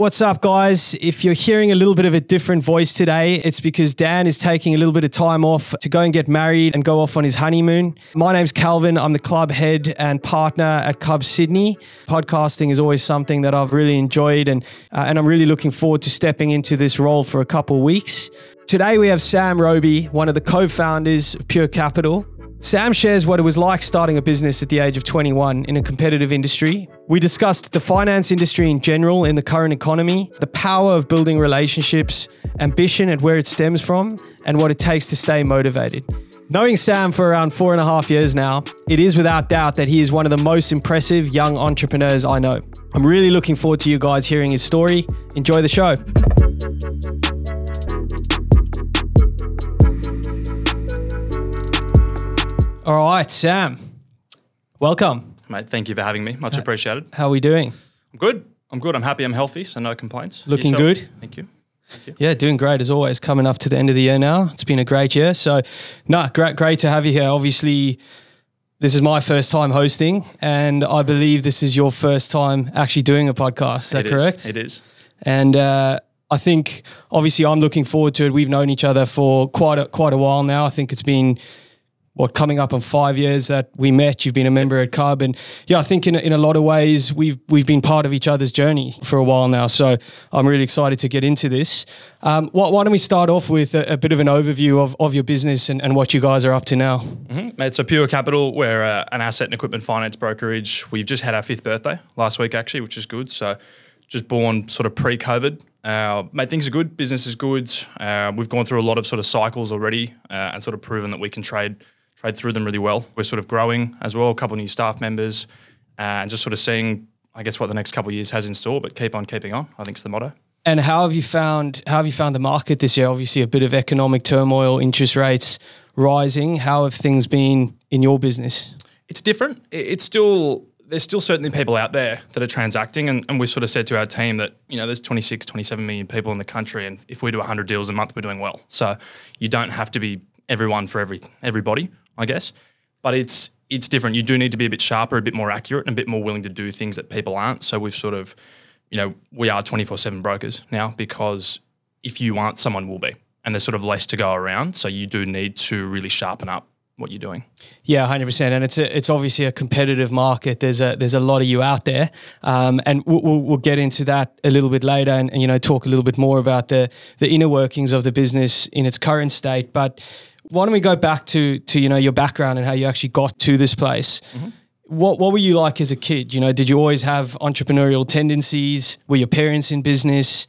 What's up, guys? If you're hearing a little bit of a different voice today, it's because Dan is taking a little bit of time off to go and get married and go off on his honeymoon. My name's Calvin. I'm the club head and partner at Cub Sydney. Podcasting is always something that I've really enjoyed, and uh, and I'm really looking forward to stepping into this role for a couple of weeks. Today we have Sam Roby, one of the co-founders of Pure Capital. Sam shares what it was like starting a business at the age of 21 in a competitive industry. We discussed the finance industry in general in the current economy, the power of building relationships, ambition and where it stems from, and what it takes to stay motivated. Knowing Sam for around four and a half years now, it is without doubt that he is one of the most impressive young entrepreneurs I know. I'm really looking forward to you guys hearing his story. Enjoy the show. All right, Sam. Welcome. Mate, thank you for having me. Much appreciated. How are we doing? I'm good. I'm good. I'm happy. I'm healthy, so no complaints. Looking Yourself? good? Thank you. Thank you. Yeah, doing great as always. Coming up to the end of the year now. It's been a great year. So, no, great, great to have you here. Obviously, this is my first time hosting, and I believe this is your first time actually doing a podcast. Is that It is. correct? It is. And uh, I think obviously I'm looking forward to it. We've known each other for quite a, quite a while now. I think it's been what coming up on five years that we met. You've been a member at Cub, and yeah, I think in, in a lot of ways we've we've been part of each other's journey for a while now. So I'm really excited to get into this. Um, why, why don't we start off with a, a bit of an overview of, of your business and, and what you guys are up to now? Mhm. Mate, so Pure Capital, we're uh, an asset and equipment finance brokerage. We've just had our fifth birthday last week, actually, which is good. So just born sort of pre-COVID. Uh, mate, things are good. Business is good. Uh, we've gone through a lot of sort of cycles already uh, and sort of proven that we can trade trade through them really well. We're sort of growing as well. A couple of new staff members, uh, and just sort of seeing, I guess, what the next couple of years has in store. But keep on keeping on. I think is the motto. And how have you found how have you found the market this year? Obviously, a bit of economic turmoil, interest rates rising. How have things been in your business? it's different. It's still there's still certainly people out there that are transacting, and, and we sort of said to our team that you know there's 26, 27 million people in the country, and if we do 100 deals a month, we're doing well. So you don't have to be everyone for every everybody, I guess. But it's it's different. You do need to be a bit sharper, a bit more accurate, and a bit more willing to do things that people aren't. So we've sort of, you know, we are 24 seven brokers now because if you aren't, someone will be, and there's sort of less to go around. So you do need to really sharpen up what you're doing. Yeah, hundred percent, and it's a, it's obviously a competitive market. There's a there's a lot of you out there, um, and we'll, we'll, we'll get into that a little bit later, and, and you know talk a little bit more about the the inner workings of the business in its current state. But why don't we go back to to you know your background and how you actually got to this place? What what were you like as a kid? You know, did you always have entrepreneurial tendencies? Were your parents in business?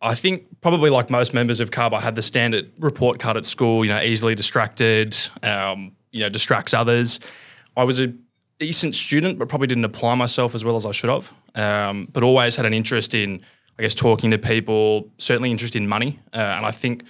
I think probably like most members of Cub, I had the standard report card at school, you know, easily distracted, um, you know, distracts others. I was a decent student, but probably didn't apply myself as well as I should have. Um, but always had an interest in, I guess, talking to people, certainly interest in money. Uh, and I think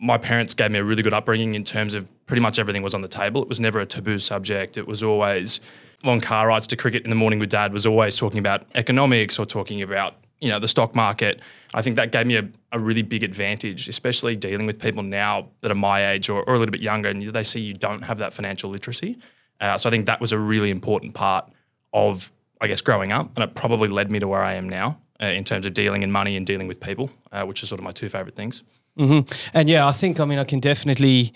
my parents gave me a really good upbringing in terms of pretty much everything was on the table. It was never a taboo subject. It was always long car rides to cricket in the morning with dad was always talking about economics or talking about you know the stock market. I think that gave me a, a really big advantage, especially dealing with people now that are my age or, or a little bit younger, and they see you don't have that financial literacy. Uh, so I think that was a really important part of I guess growing up, and it probably led me to where I am now uh, in terms of dealing in money and dealing with people, uh, which are sort of my two favorite things. Mm-hmm. And yeah, I think I mean I can definitely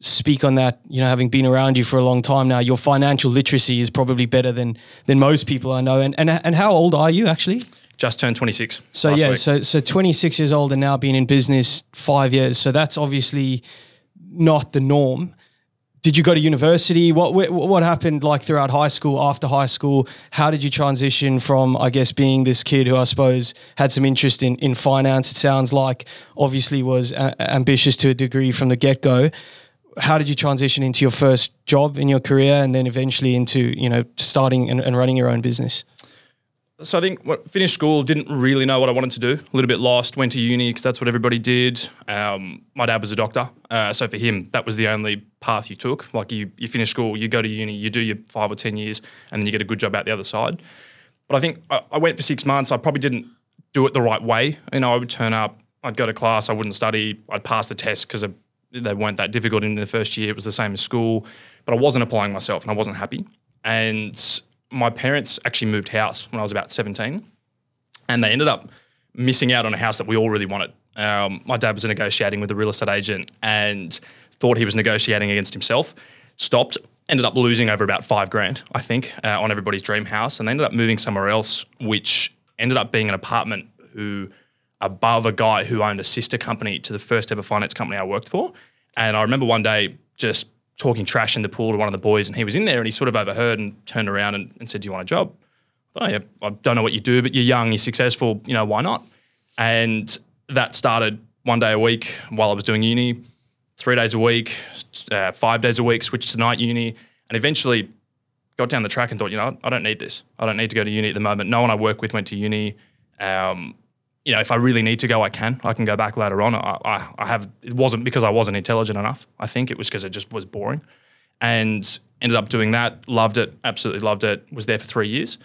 speak on that. You know, having been around you for a long time now, your financial literacy is probably better than than most people I know. And and and how old are you actually? Just turned 26. So yeah, week. so so 26 years old and now been in business five years. So that's obviously not the norm. Did you go to university? What what happened like throughout high school, after high school? How did you transition from, I guess, being this kid who I suppose had some interest in in finance? It sounds like obviously was a- ambitious to a degree from the get go. How did you transition into your first job in your career, and then eventually into you know starting and, and running your own business? So I think finished school, didn't really know what I wanted to do. A little bit lost. Went to uni because that's what everybody did. Um, my dad was a doctor, uh, so for him that was the only path you took. Like you, you finish school, you go to uni, you do your five or ten years, and then you get a good job out the other side. But I think I, I went for six months. I probably didn't do it the right way. You know, I would turn up, I'd go to class, I wouldn't study, I'd pass the test because they weren't that difficult in the first year. It was the same as school, but I wasn't applying myself and I wasn't happy. And my parents actually moved house when I was about 17 and they ended up missing out on a house that we all really wanted. Um, my dad was negotiating with a real estate agent and thought he was negotiating against himself. Stopped, ended up losing over about five grand, I think, uh, on everybody's dream house, and they ended up moving somewhere else, which ended up being an apartment who above a guy who owned a sister company to the first ever finance company I worked for. And I remember one day just talking trash in the pool to one of the boys, and he was in there, and he sort of overheard and turned around and, and said, "Do you want a job?" oh yeah, I don't know what you do, but you're young, you're successful, you know, why not? And that started one day a week while I was doing uni, three days a week, uh, five days a week, switched to night uni, and eventually got down the track and thought, you know, I don't need this. I don't need to go to uni at the moment. No one I work with went to uni. Um, you know, if I really need to go, I can. I can go back later on. I, I, I have. It wasn't because I wasn't intelligent enough. I think it was because it just was boring, and ended up doing that. Loved it. Absolutely loved it. Was there for three years,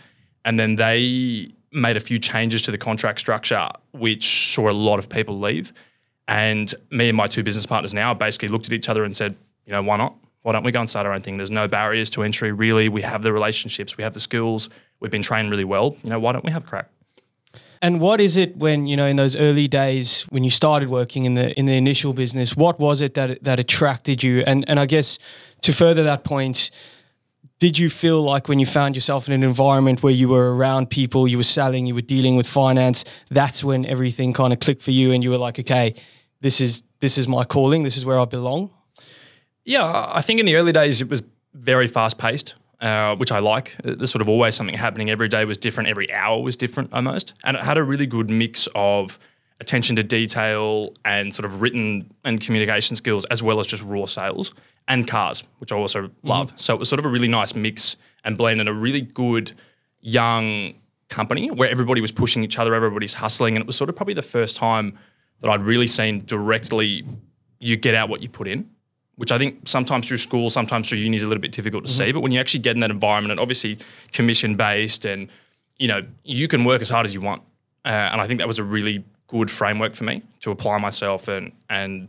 and then they made a few changes to the contract structure, which saw a lot of people leave. And me and my two business partners now basically looked at each other and said, you know, why not? Why don't we go and start our own thing? There's no barriers to entry, really. We have the relationships, we have the skills, we've been trained really well. You know, why don't we have crack? And what is it when you know in those early days when you started working in the in the initial business? What was it that that attracted you? And and I guess to further that point, did you feel like when you found yourself in an environment where you were around people, you were selling, you were dealing with finance, that's when everything kind of clicked for you and you were like, okay, this is this is my calling, this is where I belong? Yeah, I think in the early days it was very fast paced. Uh, which I like. There's sort of always something happening. Every day was different. Every hour was different almost. And it had a really good mix of attention to detail and sort of written and communication skills, as well as just raw sales and cars, which I also mm-hmm. love. So it was sort of a really nice mix and blend and a really good young company where everybody was pushing each other, everybody's hustling. And it was sort of probably the first time that I'd really seen directly you get out what you put in, which I think sometimes through school, sometimes through uni is a little bit difficult to mm-hmm. see. But when you actually get in that environment and obviously commission based and, you know, you can work as hard as you want. Uh, and I think that was a really good framework for me to apply myself and and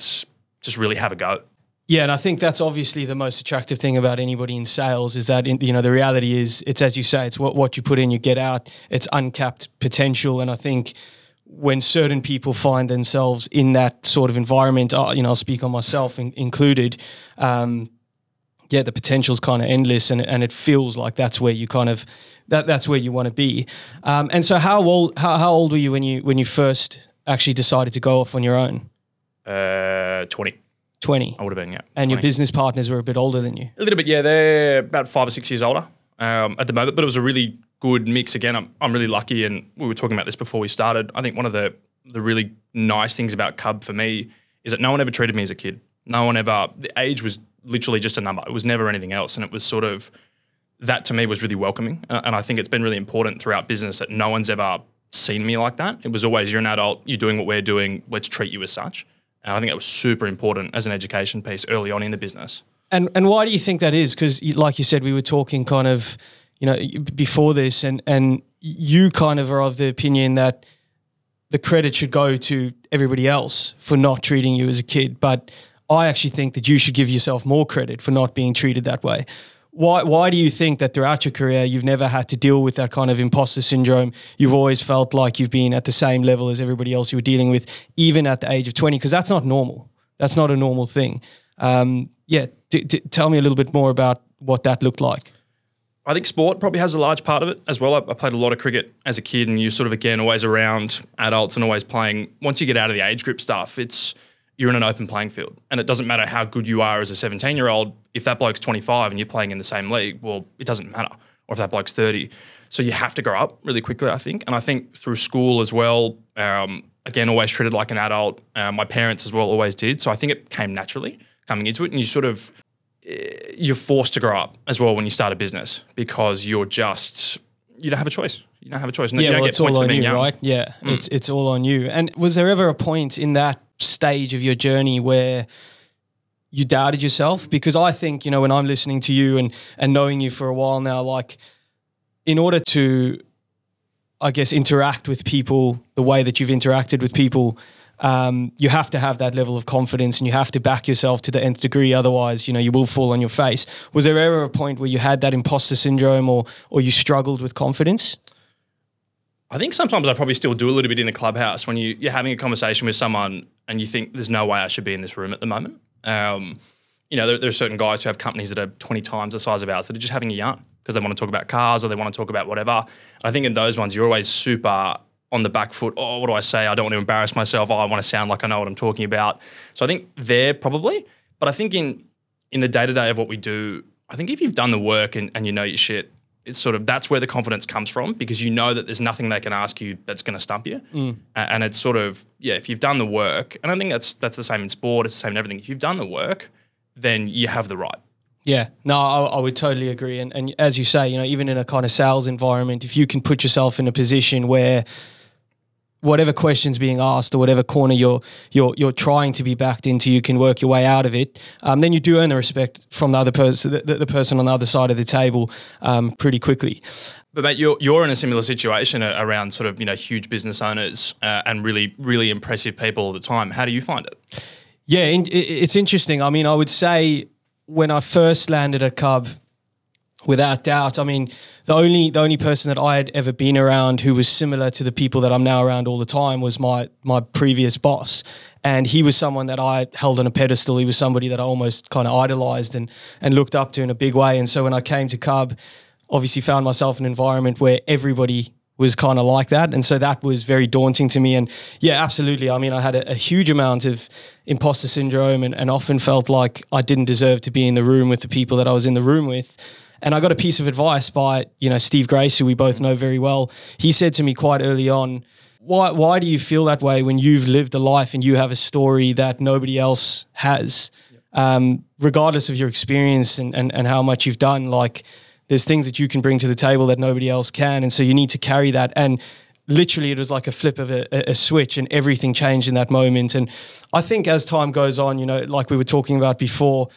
just really have a go. Yeah, and I think that's obviously the most attractive thing about anybody in sales is that in, you know the reality is it's as you say it's what what you put in you get out. It's uncapped potential, and I think when certain people find themselves in that sort of environment, uh, you know, I'll speak on myself in, included. Um, yeah, the potential is kind of endless, and and it feels like that's where you kind of that that's where you want to be. Um, and so, how old how, how old were you when you when you first actually decided to go off on your own? Uh, twenty. 20. I would have been, yeah. And 20. your business partners were a bit older than you? A little bit, yeah. They're about five or six years older um, at the moment, but it was a really good mix. Again, I'm, I'm really lucky, and we were talking about this before we started. I think one of the, the really nice things about Cub for me is that no one ever treated me as a kid. No one ever, the age was literally just a number. It was never anything else. And it was sort of, that to me was really welcoming. And I think it's been really important throughout business that no one's ever seen me like that. It was always, you're an adult, you're doing what we're doing, let's treat you as such. And I think that was super important as an education piece early on in the business. And and why do you think that is? Because like you said, we were talking kind of, you know, before this, and and you kind of are of the opinion that the credit should go to everybody else for not treating you as a kid, but I actually think that you should give yourself more credit for not being treated that way. Why, why do you think that throughout your career you've never had to deal with that kind of imposter syndrome? You've always felt like you've been at the same level as everybody else you were dealing with, even at the age of 20, because that's not normal. That's not a normal thing. Um, yeah, d- d- tell me a little bit more about what that looked like. I think sport probably has a large part of it as well. I, I, played a lot of cricket as a kid, and you're sort of again always around adults and always playing. Once you get out of the age group stuff, it's you're in an open playing field. And it doesn't matter how good you are as a 17 year old. If that bloke's 25 and you're playing in the same league, well, it doesn't matter. Or if that bloke's 30. So you have to grow up really quickly, I think. And I think through school as well, um, again, always treated like an adult. Uh, my parents as well always did. So I think it came naturally coming into it. And you sort of, you're forced to grow up as well when you start a business because you're just, you don't have a choice. You don't have a choice. No, Yeah, well, it's all on you, young. right? Yeah, mm. it's it's all on you. And was there ever a point in that stage of your journey where you doubted yourself? Because I think, you know, when I'm listening to you and and knowing you for a while now, like in order to I guess interact with people the way that you've interacted with people, um, you have to have that level of confidence and you have to back yourself to the nth degree. Otherwise, you know, you will fall on your face. Was there ever a point where you had that imposter syndrome or or you struggled with confidence? I think sometimes I probably still do a little bit in the clubhouse when you, you're having a conversation with someone and you think there's no way I should be in this room at the moment. Um, you know, there, there, are certain guys who have companies that are 20 times the size of ours that are just having a yarn because they want to talk about cars or they want to talk about whatever. I think in those ones, you're always super on the back foot. Oh, what do I say? I don't want to embarrass myself. Oh, I want to sound like I know what I'm talking about. So I think there probably, but I think in in the day to day of what we do, I think if you've done the work and, and you know your shit, it's sort of that's where the confidence comes from because you know that there's nothing they can ask you that's going to stump you. Mm. And it's sort of yeah, if you've done the work, and I think that's that's the same in sport, it's the same in everything. If you've done the work, then you have the right. Yeah, no, I, I, would totally agree. And, and as you say, you know, even in a kind of sales environment, if you can put yourself in a position where whatever questions being asked or whatever corner you're you're you're trying to be backed into, you can work your way out of it. Um, then you do earn the respect from the other person, the, the, person on the other side of the table, um, pretty quickly. But mate, you're you're in a similar situation around sort of you know huge business owners uh, and really really impressive people all the time. How do you find it? Yeah, in, it's interesting. I mean, I would say when I first landed at Cub, without doubt. I mean, the only the only person that I had ever been around who was similar to the people that I'm now around all the time was my my previous boss. And he was someone that I held on a pedestal. He was somebody that I almost kind of idolized and and looked up to in a big way. And so when I came to Cub, obviously found myself in an environment where everybody was kind of like that. And so that was very daunting to me. And yeah, absolutely. I mean, I had a, a huge amount of imposter syndrome and, and often felt like I didn't deserve to be in the room with the people that I was in the room with. And I got a piece of advice by, you know, Steve Grace, who we both know very well. He said to me quite early on, why, why do you feel that way when you've lived a life and you have a story that nobody else has? Um, regardless of your experience and, and, and how much you've done, like there's things that you can bring to the table that nobody else can. And so you need to carry that. And literally, it was like a flip of a, a switch and everything changed in that moment. And I think as time goes on, you know, like we were talking about before,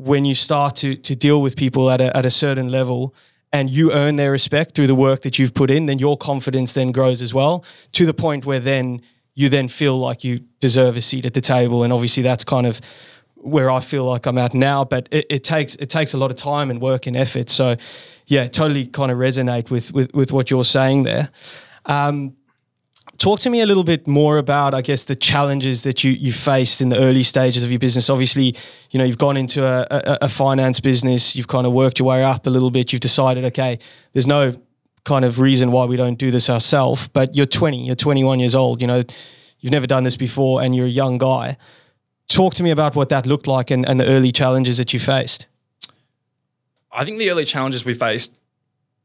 when you start to, to deal with people at a, at a certain level, and you earn their respect through the work that you've put in, then your confidence then grows as well to the point where then you then feel like you deserve a seat at the table. And obviously, that's kind of where I feel like I'm at now. But it, it, takes it takes a lot of time and work and effort. So yeah, totally kind of resonate with with, with what you're saying there. Um, talk to me a little bit more about, I guess, the challenges that you you faced in the early stages of your business. Obviously, you know you've gone into a, a, a finance business. You've kind of worked your way up a little bit. You've decided, okay, there's no kind of reason why we don't do this ourselves. But you're 20, you're 21 years old. You know, you've never done this before, and you're a young guy talk to me about what that looked like and, and the early challenges that you faced. I think the early challenges we faced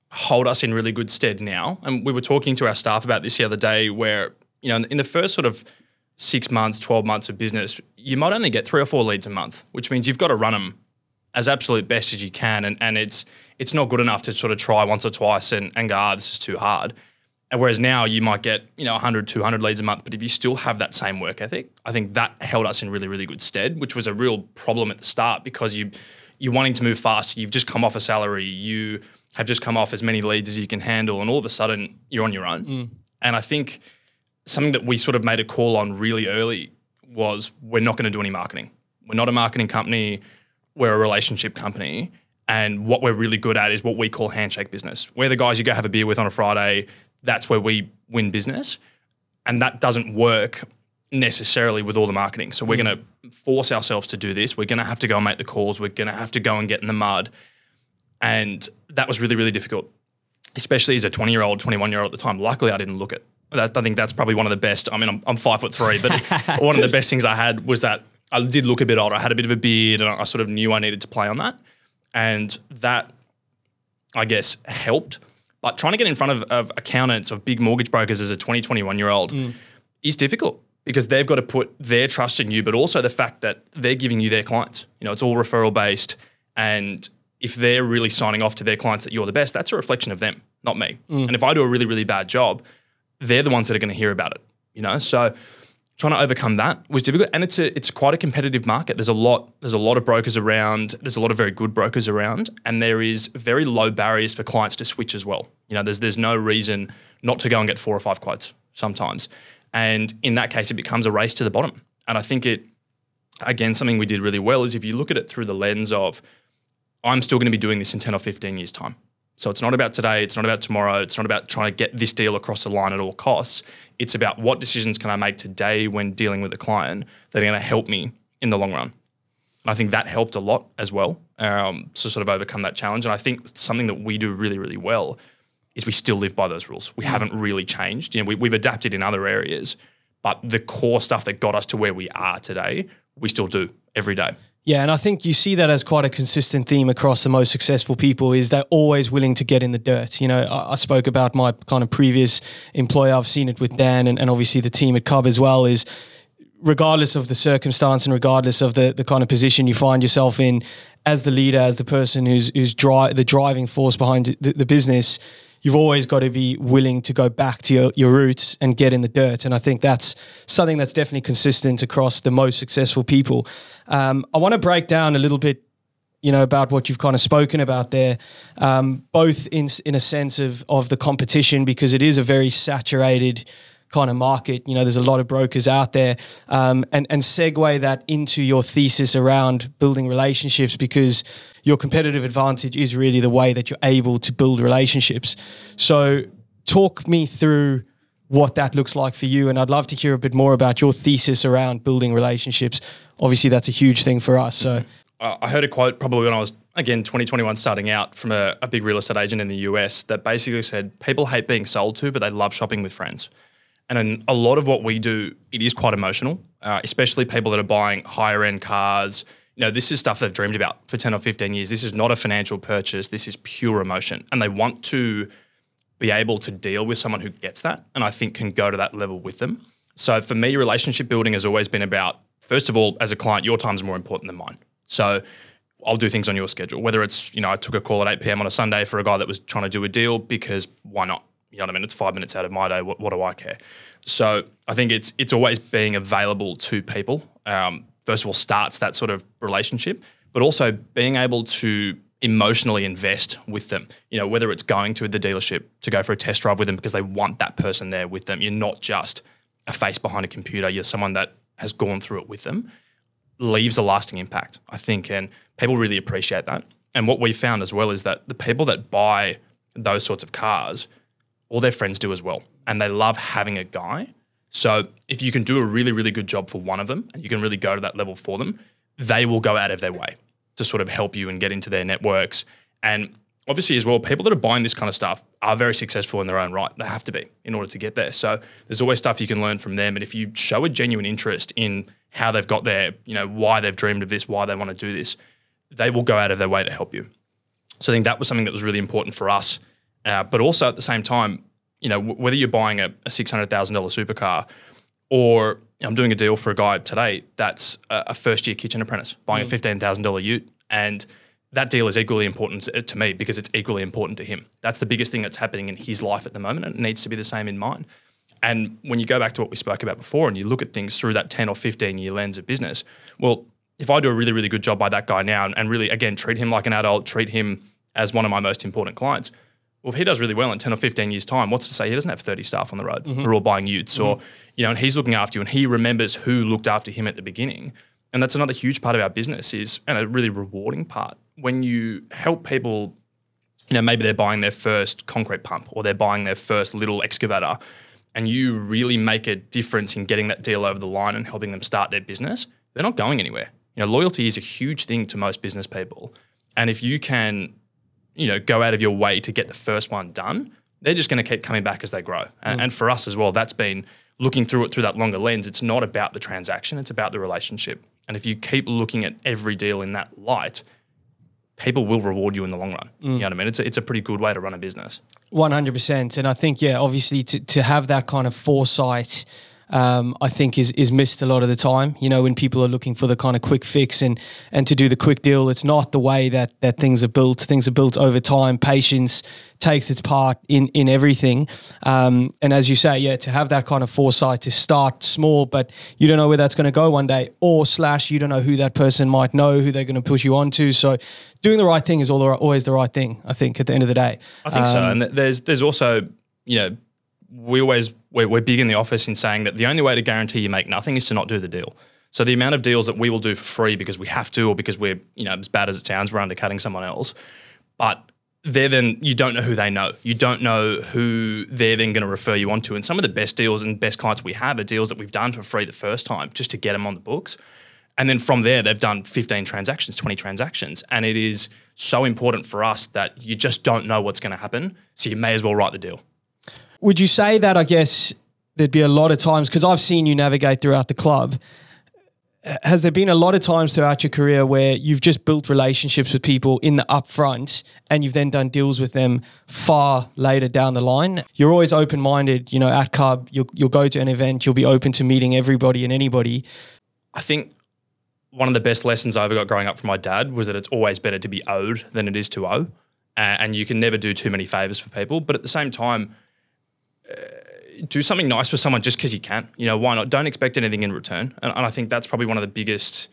hold us in really good stead now. And we were talking to our staff about this the other day where, you know, in the first sort of six months, 12 months of business, you might only get three or four leads a month, which means you've got to run them as absolute best as you can. And, and it's, it's not good enough to sort of try once or twice and, and go, ah, this is too hard. And whereas now you might get, you know, 100, 200 leads a month, but if you still have that same work ethic, I think that held us in really, really good stead, which was a real problem at the start because you, you're wanting to move fast. You've just come off a salary. You have just come off as many leads as you can handle. And all of a sudden you're on your own. Mm. And I think something that we sort of made a call on really early was we're not going to do any marketing. We're not a marketing company. We're a relationship company. And what we're really good at is what we call handshake business. We're the guys you go have a beer with on a Friday that's where we win business. And that doesn't work necessarily with all the marketing. So we're mm. going to force ourselves to do this. We're going to have to go and make the calls. We're going to have to go and get in the mud. And that was really, really difficult, especially as a 20 year old, 21 year old at the time. Luckily, I didn't look it. That, I think that's probably one of the best. I mean, I'm, I'm five foot three, but one of the best things I had was that I did look a bit older. I had a bit of a beard and I sort of knew I needed to play on that. And that, I guess, helped But trying to get in front of, of accountants of big mortgage brokers as a 20, 21 year old mm. is difficult because they've got to put their trust in you, but also the fact that they're giving you their clients. You know, it's all referral based. And if they're really signing off to their clients that you're the best, that's a reflection of them, not me. Mm. And if I do a really, really bad job, they're the ones that are going to hear about it. You know, so trying to overcome that was difficult and it's a it's quite a competitive market there's a lot there's a lot of brokers around there's a lot of very good brokers around and there is very low barriers for clients to switch as well you know there's there's no reason not to go and get four or five quotes sometimes and in that case it becomes a race to the bottom and i think it again something we did really well is if you look at it through the lens of i'm still going to be doing this in 10 or 15 years time So it's not about today, it's not about tomorrow, it's not about trying to get this deal across the line at all costs. It's about what decisions can I make today when dealing with a client that are going to help me in the long run. And I think that helped a lot as well um, to sort of overcome that challenge. And I think something that we do really, really well is we still live by those rules. We haven't really changed. You know, we, we've adapted in other areas, but the core stuff that got us to where we are today, we still do every day. Yeah, and I think you see that as quite a consistent theme across the most successful people is they're always willing to get in the dirt. You know, I, I spoke about my kind of previous employer. I've seen it with Dan and, and obviously the team at Cub as well is regardless of the circumstance and regardless of the, the kind of position you find yourself in as the leader, as the person who's, who's dri- the driving force behind the, the business, you've always got to be willing to go back to your, your roots and get in the dirt. And I think that's something that's definitely consistent across the most successful people. Um, I want to break down a little bit, you know, about what you've kind of spoken about there, um, both in in a sense of of the competition because it is a very saturated kind of market. You know, there's a lot of brokers out there, um, and and segue that into your thesis around building relationships because your competitive advantage is really the way that you're able to build relationships. So, talk me through what that looks like for you, and I'd love to hear a bit more about your thesis around building relationships. Obviously, that's a huge thing for us. So. I heard a quote probably when I was again 2021 starting out from a, a, big real estate agent in the US that basically said people hate being sold to, but they love shopping with friends. And a lot of what we do, it is quite emotional, uh, especially people that are buying higher end cars. Know, this is stuff they've dreamed about for 10 or 15 years. This is not a financial purchase. This is pure emotion. And they want to be able to deal with someone who gets that and I think can go to that level with them. So for me, relationship building has always been about, first of all, as a client, your time is more important than mine. So I'll do things on your schedule. Whether it's, you know, I took a call at 8 p.m. on a Sunday for a guy that was trying to do a deal because why not? You know what I mean? It's five minutes out of my day. What, what do I care? So I think it's it's always being available to people. Um, first of all, starts that sort of relationship, but also being able to emotionally invest with them. You know, whether it's going to the dealership to go for a test drive with them because they want that person there with them. You're not just a face behind a computer. You're someone that has gone through it with them. Leaves a lasting impact, I think, and people really appreciate that. And what we found as well is that the people that buy those sorts of cars, all their friends do as well, and they love having a guy. So if you can do a really, really good job for one of them, and you can really go to that level for them, they will go out of their way to sort of help you and get into their networks. And obviously, as well, people that are buying this kind of stuff are very successful in their own right. They have to be in order to get there. So there's always stuff you can learn from them. And if you show a genuine interest in how they've got there, you know, why they've dreamed of this, why they want to do this, they will go out of their way to help you. So I think that was something that was really important for us. Uh, but also at the same time, you know, w- whether you're buying a, a $600,000 supercar or I'm doing a deal for a guy today that's a, a first year kitchen apprentice buying mm. a $15,000 ute. And that deal is equally important to, to, me because it's equally important to him. That's the biggest thing that's happening in his life at the moment. And it needs to be the same in mine. And when you go back to what we spoke about before and you look at things through that 10 or 15 year lens of business, well, if I do a really, really good job by that guy now and, and really, again, treat him like an adult, treat him as one of my most important clients, well, if he does really well in 10 or 15 years' time, what's to say he doesn't have 30 staff on the road mm-hmm. who are all buying utes mm-hmm. or, you know, and he's looking after you and he remembers who looked after him at the beginning. And that's another huge part of our business is, and a really rewarding part, when you help people, you know, maybe they're buying their first concrete pump or they're buying their first little excavator and you really make a difference in getting that deal over the line and helping them start their business, they're not going anywhere. You know, loyalty is a huge thing to most business people. And if you can you know, go out of your way to get the first one done, they're just going to keep coming back as they grow. And, mm. and for us as well, that's been looking through it through that longer lens. It's not about the transaction, it's about the relationship. And if you keep looking at every deal in that light, people will reward you in the long run. Mm. You know what I mean? It's a, it's a pretty good way to run a business. 100%. And I think, yeah, obviously to, to have that kind of foresight um, I think is is missed a lot of the time. You know, when people are looking for the kind of quick fix and and to do the quick deal, it's not the way that that things are built. Things are built over time. Patience takes its part in in everything. Um, and as you say, yeah, to have that kind of foresight to start small, but you don't know where that's going to go one day, or slash you don't know who that person might know, who they're going to push you onto. So doing the right thing is all the, always the right thing. I think at the end of the day. I think um, so. And there's there's also you know we always we're, we're big in the office in saying that the only way to guarantee you make nothing is to not do the deal. So the amount of deals that we will do for free because we have to, or because we're you know as bad as it sounds, we're undercutting someone else. But they're then you don't know who they know. You don't know who they're then going to refer you on to. And some of the best deals and best clients we have are deals that we've done for free the first time just to get them on the books. And then from there, they've done 15 transactions, 20 transactions. And it is so important for us that you just don't know what's going to happen. So you may as well write the deal. Would you say that, I guess, there'd be a lot of times, because I've seen you navigate throughout the club, has there been a lot of times throughout your career where you've just built relationships with people in the upfront and you've then done deals with them far later down the line? You're always open minded, you know, at Cub, you'll, you'll go to an event, you'll be open to meeting everybody and anybody. I think one of the best lessons I ever got growing up from my dad was that it's always better to be owed than it is to owe. and you can never do too many favors for people. But at the same time, do something nice for someone just because you can. You know, why not? Don't expect anything in return. And, and, I think that's probably one of the biggest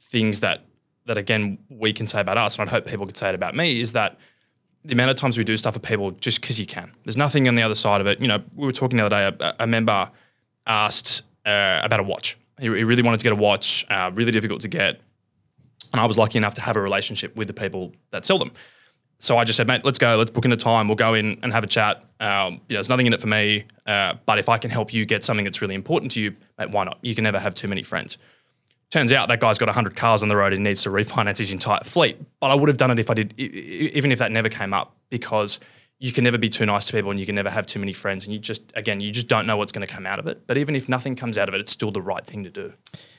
things that that again we can say about us, and I'd hope people could say it about me, is that the amount of times we do stuff for people just because you can. There's nothing on the other side of it. You know, we were talking the other day. A, a member asked uh, about a watch. He, he, really wanted to get a watch, uh, really difficult to get, and I was lucky enough to have a relationship with the people that sell them so I just said, mate, let's go. Let's book in a time. We'll go in and have a chat. Um, you know, there's nothing in it for me, uh, but if I can help you get something that's really important to you, mate, why not? You can never have too many friends. Turns out that guy's got 100 cars on the road and needs to refinance his entire fleet. But I would have done it if I did, even if that never came up, because you can never be too nice to people and you can never have too many friends and you just again you just don't know what's going to come out of it but even if nothing comes out of it it's still the right thing to do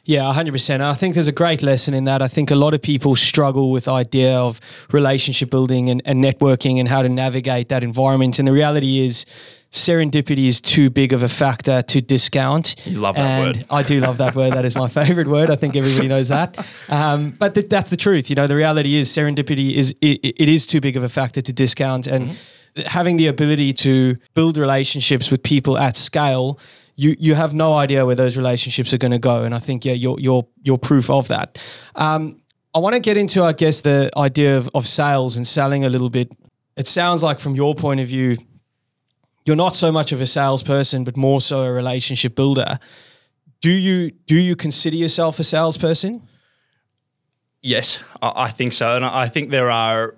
yeah 100% i think there's a great lesson in that i think a lot of people struggle with the idea of relationship building and, and networking and how to navigate that environment and the reality is serendipity is too big of a factor to discount. You love that and word. I do love that word. That is my favorite word. I think everybody knows that. Um, but th- that's the truth. You know, the reality is serendipity is it, it is too big of a factor to discount, and mm-hmm having the ability to build relationships with people at scale, you you have no idea where those relationships are going to go. And I think yeah, you're you're you're proof of that. Um, I want to get into, I guess, the idea of, of sales and selling a little bit. It sounds like, from your point of view, you're not so much of a salesperson, but more so a relationship builder. Do you do you consider yourself a salesperson? Yes, I think so, and I think there are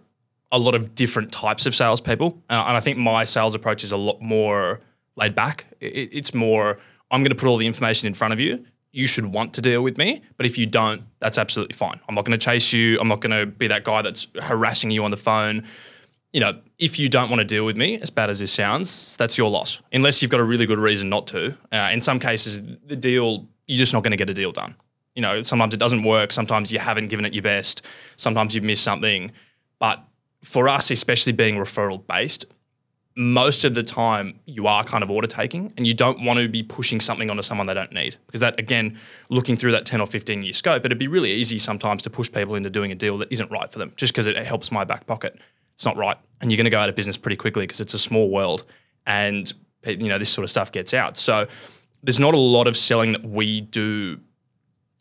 a lot of different types of salespeople. Uh, and I think my sales approach is a lot more laid back. It, it's more, I'm going to put all the information in front of you. You should want to deal with me. But if you don't, that's absolutely fine. I'm not going to chase you. I'm not going to be that guy that's harassing you on the phone. You know, if you don't want to deal with me, as bad as this sounds, that's your loss. Unless you've got a really good reason not to. Uh, in some cases, the deal, you're just not going to get a deal done. You know, sometimes it doesn't work. Sometimes you haven't given it your best. Sometimes you've missed something. But for us, especially being referral based, most of the time you are kind of order taking and you don't want to be pushing something onto someone they don't need. Because that, again, looking through that 10 or 15 year scope, it'd be really easy sometimes to push people into doing a deal that isn't right for them just because it helps my back pocket. It's not right. And you're going to go out of business pretty quickly because it's a small world and you know this sort of stuff gets out. So there's not a lot of selling that we do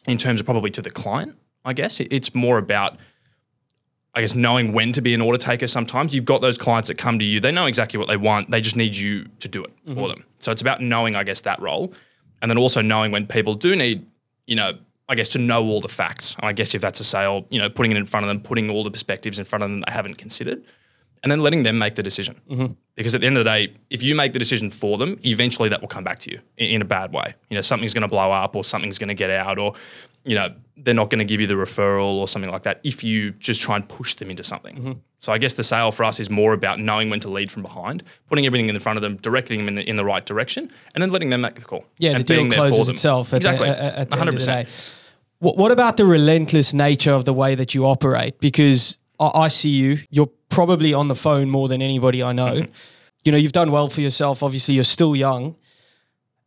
in terms of probably to the client, I guess. It's more about I guess knowing when to be an order taker sometimes. You've got those clients that come to you, they know exactly what they want, they just need you to do it mm-hmm. for them. So it's about knowing, I guess, that role. And then also knowing when people do need, you know, I guess to know all the facts. And I guess if that's a sale, you know, putting it in front of them, putting all the perspectives in front of them they haven't considered, and then letting them make the decision. Mm-hmm. Because at the end of the day, if you make the decision for them, eventually that will come back to you in, in a bad way. You know, something's going to blow up or something's going to get out or, you know, they're not going to give you the referral or something like that if you just try and push them into something. Mm-hmm. So I guess the sale for us is more about knowing when to lead from behind, putting everything in front of them, directing them in the, in the right direction, and then letting them make the call. Yeah, and the deal closes itself. At exactly, the, at, at 100%. What, what about the relentless nature of the way that you operate? Because I see you, you're probably on the phone more than anybody I know. Mm-hmm. You know, you've done well for yourself. Obviously, you're still young.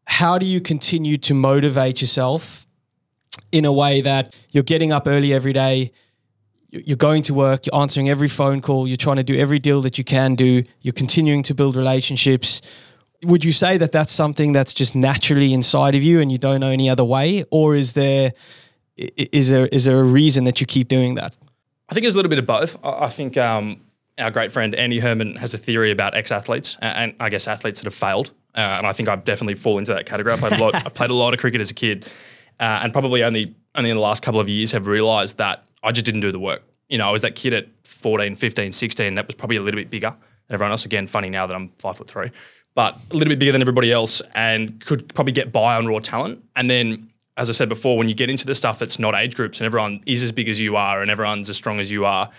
How do you continue to motivate yourself in a way that you're getting up early every day, you're going to work, you're answering every phone call, you're trying to do every deal that you can do, you're continuing to build relationships. Would you say that that's something that's just naturally inside of you and you don't know any other way, or is there is there is there a reason that you keep doing that? I think it's a little bit of both. I think um, our great friend Andy Herman has a theory about ex-athletes and, I guess athletes that have failed, uh, and I think I definitely fall into that category. I played a lot. I played a lot of cricket as a kid, uh, and probably only only in the last couple of years have realised that I just didn't do the work. You know, I was that kid at 14, 15, 16, that was probably a little bit bigger than everyone else. Again, funny now that I'm five foot three, but a little bit bigger than everybody else and could probably get by on raw talent. And then, as I said before, when you get into the stuff that's not age groups and everyone is as big as you are and everyone's as strong as you are,